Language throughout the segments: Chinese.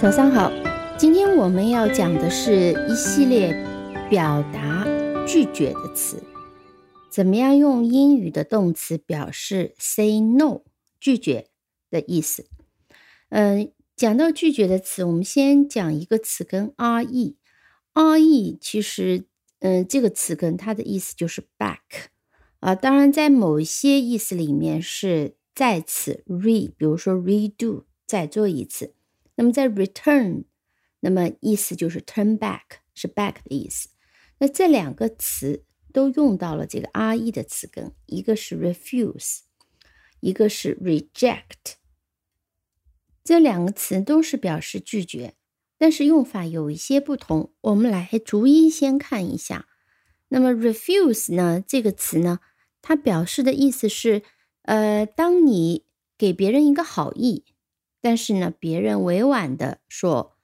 早上好，今天我们要讲的是一系列表达拒绝的词，怎么样用英语的动词表示 say no 拒绝的意思。嗯，讲到拒绝的词，我们先讲一个词根 re。re 其实，嗯，这个词根它的意思就是 back 啊，当然在某些意思里面是再次 re，比如说 redo 再做一次。那么在 return，那么意思就是 turn back，是 back 的意思。那这两个词都用到了这个 re 的词根，一个是 refuse，一个是 reject。这两个词都是表示拒绝，但是用法有一些不同。我们来逐一先看一下。那么 refuse 呢？这个词呢，它表示的意思是，呃，当你给别人一个好意。但是呢，别人委婉的说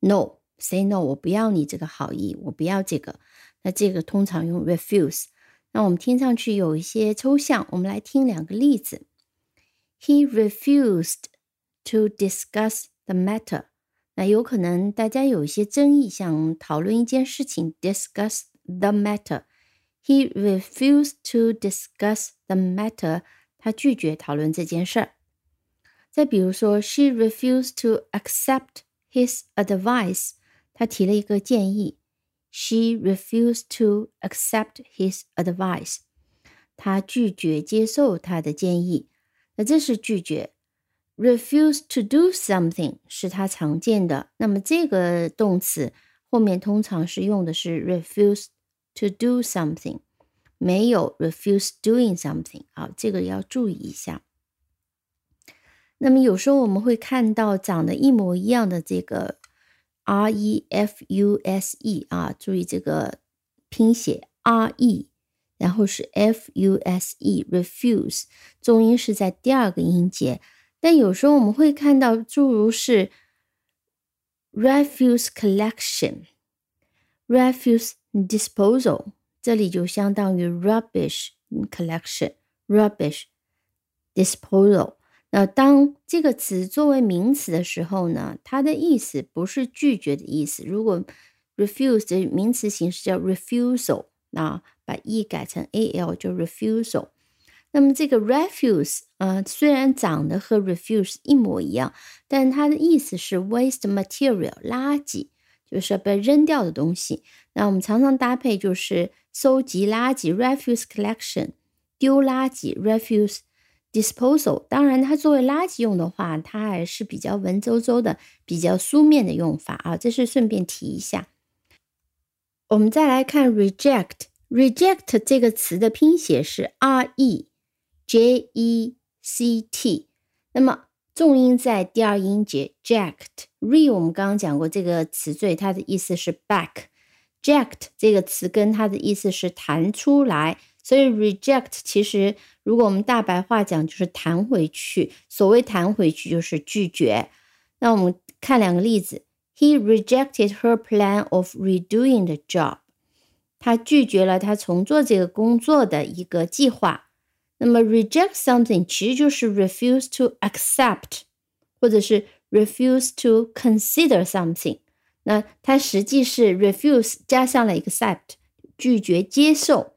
“no”，say no，我不要你这个好意，我不要这个。那这个通常用 refuse。那我们听上去有一些抽象，我们来听两个例子。He refused to discuss the matter。那有可能大家有一些争议，想讨论一件事情，discuss the matter。He refused to discuss the matter。他拒绝讨论这件事儿。再比如说，she refused to accept his advice。她提了一个建议。She refused to accept his advice。她拒绝接受他的建议。那这是拒绝。Refuse to do something 是她常见的。那么这个动词后面通常是用的是 refuse to do something，没有 refuse doing something。好，这个要注意一下。那么有时候我们会看到长得一模一样的这个 refuse 啊，注意这个拼写 re，然后是 fuse，refuse，重音是在第二个音节。但有时候我们会看到诸如是 refuse collection，refuse disposal，这里就相当于 rubbish collection，rubbish disposal。 那当这个词作为名词的时候呢，它的意思不是拒绝的意思。如果 refuse 的名词形式叫 refusal，那把 e 改成 al 就 refusal。那么这个 refuse 啊，虽然长得和 refuse 一模一样，但它的意思是 waste material 垃圾，就是被扔掉的东西。那我们常常搭配就是收集垃圾 refuse collection，丢垃圾 refuse。disposal，当然它作为垃圾用的话，它还是比较文绉绉的、比较书面的用法啊。这是顺便提一下。我们再来看 reject，reject 这个词的拼写是 r e j e c t，那么重音在第二音节 ject。re 我们刚刚讲过这个词缀，它的意思是 back，ject 这个词根它的意思是弹出来。所以 reject 其实，如果我们大白话讲，就是弹回去。所谓弹回去，就是拒绝。那我们看两个例子：He rejected her plan of redoing the job。他拒绝了他重做这个工作的一个计划。那么 reject something 其实就是 refuse to accept，或者是 refuse to consider something。那它实际是 refuse 加上了 accept，拒绝接受。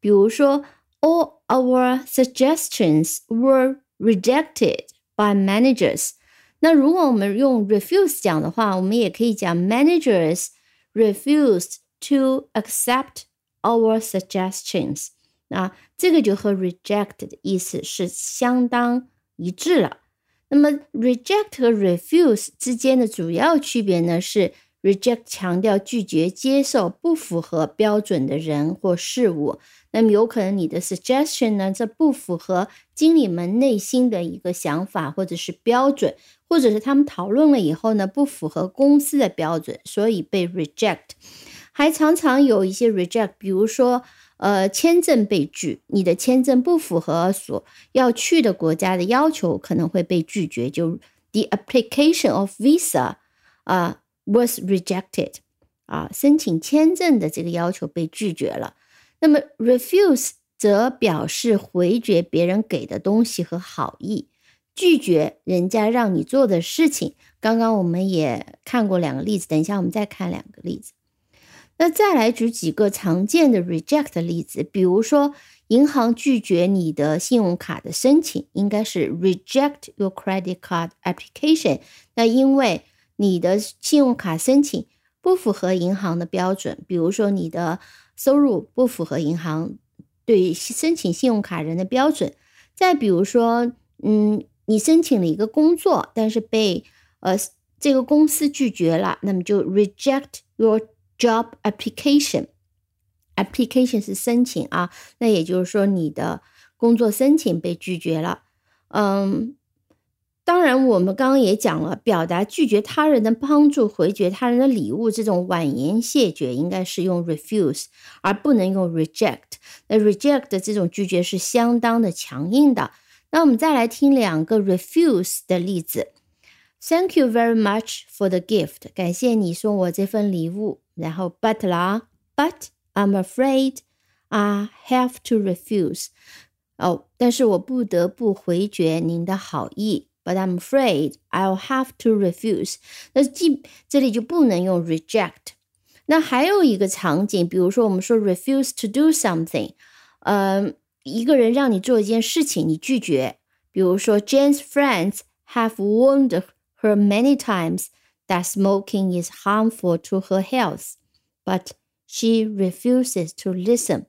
比如说，all our suggestions were rejected by managers。那如果我们用 refuse 讲的话，我们也可以讲 managers refused to accept our suggestions。那这个就和 reject 的意思是相当一致了。那么 reject 和 refuse 之间的主要区别呢是。Reject 强调拒绝接受不符合标准的人或事物， 那么有可能你的 suggestion 呢，这不符合经理们内心的一个想法或者是标准，或者是他们讨论了以后呢，不符合公司的标准，所以被 reject。还常常有一些 reject，比如说呃签证被拒，你的签证不符合所要去的国家的要求，可能会被拒绝，就 the application of visa 啊。was rejected，啊，申请签证的这个要求被拒绝了。那么 refuse 则表示回绝别人给的东西和好意，拒绝人家让你做的事情。刚刚我们也看过两个例子，等一下我们再看两个例子。那再来举几个常见的 reject 的例子，比如说银行拒绝你的信用卡的申请，应该是 reject your credit card application。那因为你的信用卡申请不符合银行的标准，比如说你的收入不符合银行对申请信用卡人的标准。再比如说，嗯，你申请了一个工作，但是被呃这个公司拒绝了，那么就 reject your Job application，application 是申请啊，那也就是说你的工作申请被拒绝了。嗯，当然我们刚刚也讲了，表达拒绝他人的帮助、回绝他人的礼物这种婉言谢绝，应该是用 refuse，而不能用 reject。那 reject 的这种拒绝是相当的强硬的。那我们再来听两个 refuse 的例子。Thank you very much for the gift，感谢你送我这份礼物。然后 but 啦，but I'm afraid I have to refuse。哦，但是我不得不回绝您的好意。But I'm afraid I'll have to refuse。那既这里就不能用 reject。那还有一个场景，比如说我们说 refuse to do something，嗯，一个人让你做一件事情，你拒绝。比如说 Jane's friends have warned her many times that smoking is harmful to her health, but she refuses to listen.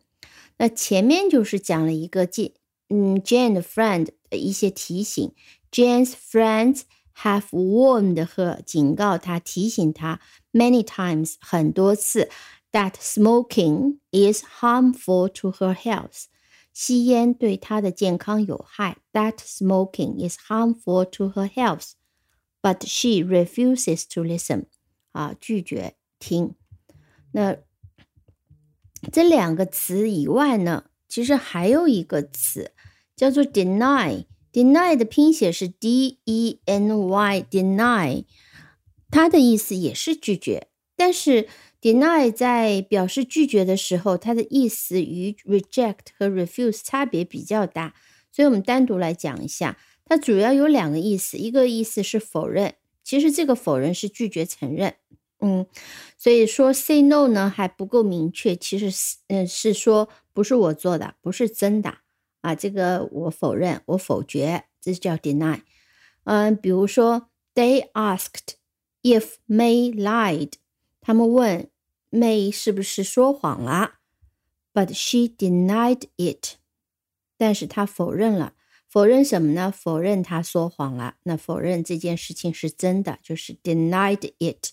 那前面就是讲了一个记，嗯，Jane 的 friend 的一些提醒。 Jane's friends have warned her，警告她，提醒她 many times 很多次 that smoking is harmful to her health。吸烟对她的健康有害。That smoking is harmful to her health。but she refuses to listen，啊，拒绝听。那这两个词以外呢，其实还有一个词叫做 deny。 Deny 的拼写是 d e n y，deny，它的意思也是拒绝。但是 deny 在表示拒绝的时候，它的意思与 reject 和 refuse 差别比较大，所以我们单独来讲一下。它主要有两个意思，一个意思是否认，其实这个否认是拒绝承认，嗯，所以说 say no 呢还不够明确，其实是嗯是说不是我做的，不是真的啊，这个我否认，我否决，这叫 deny，嗯，比如说 they asked if May lied，他们问 May 是不是说谎了，but she denied it，但是她否认了。否认什么呢？否认他说谎了。那否认这件事情是真的，就是 denied it。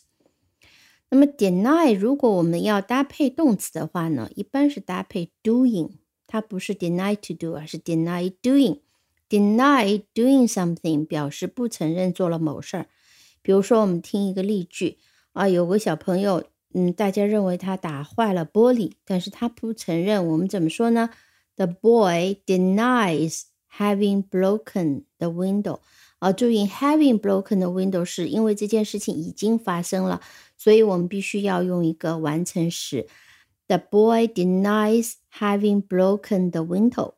那么 deny 如果我们要搭配动词的话呢，一般是搭配 doing，它不是 deny to do，而是 deny doing。deny doing something 表示不承认做了某事儿。比如说，我们听一个例句啊，有个小朋友，嗯，大家认为他打坏了玻璃，但是他不承认。我们怎么说呢？The boy denies。Having broken the window，啊，注意，having broken the window 是因为这件事情已经发生了，所以我们必须要用一个完成时。The boy denies having broken the window。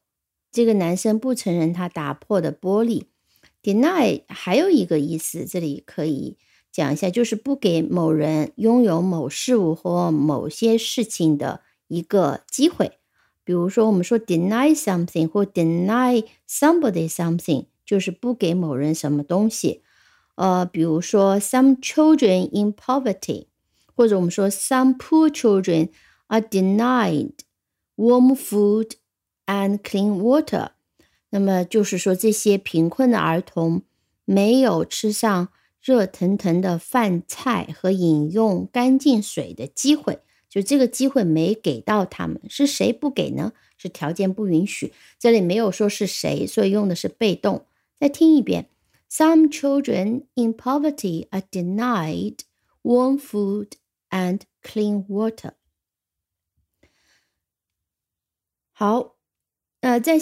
这个男生不承认他打破的玻璃。Deny 还有一个意思，这里可以讲一下，就是不给某人拥有某事物或某些事情的一个机会。比如说，我们说 deny something 或 deny somebody something，就是不给某人什么东西。呃，比如说 some children in poverty，或者我们说 some poor children are denied warm food and clean water。那么就是说，这些贫困的儿童没有吃上热腾腾的饭菜和饮用干净水的机会。就这个机会没给到他们，是谁不给呢？是条件不允许。这里没有说是谁，所以用的是被动。再听一遍：Some children in poverty are denied warm food and clean water。好，呃，在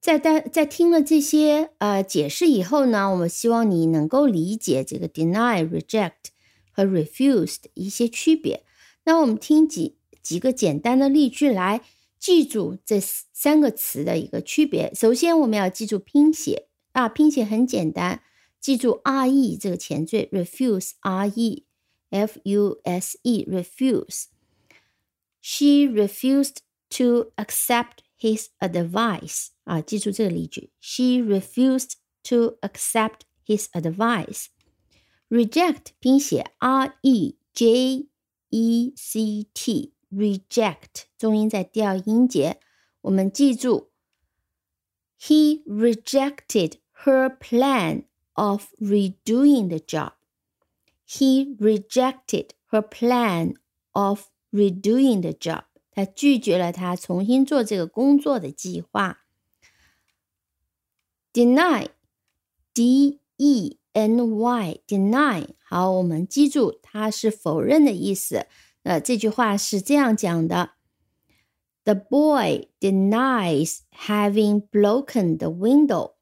在在在听了这些呃解释以后呢，我们希望你能够理解这个 deny、reject 和 refuse 的一些区别。那我们听几几个简单的例句来记住这三个词的一个区别。首先，我们要记住拼写啊，拼写很简单，记住 r e 这个前缀，refuse r e f u s e refuse。She refused to accept his advice 啊，记住这个例句。She refused to accept his advice。Reject 拼写 r e j e c t，reject 重音在第二音节。我们记住，He rejected her plan of redoing the job. He rejected her plan of redoing the job. 他拒绝了他重新做这个工作的计划。Deny, D E N Y, deny. 好，我们记住它是否认的意思。呃，这句话是这样讲的。The boy denies having broken the window.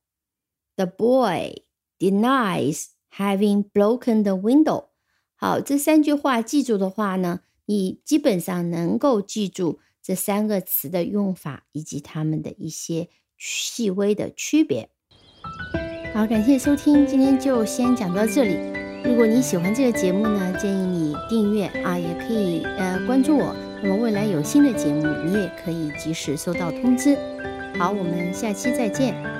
The boy denies having broken the window. 好，这三句话记住的话呢， 你基本上能够记住这三个词的用法以及它们的一些细微的区别。好，感谢收听，今天就先讲到这里。如果你喜欢这个节目呢，建议你订阅啊，也可以呃关注我。那么未来有新的节目，你也可以及时收到通知。好，我们下期再见。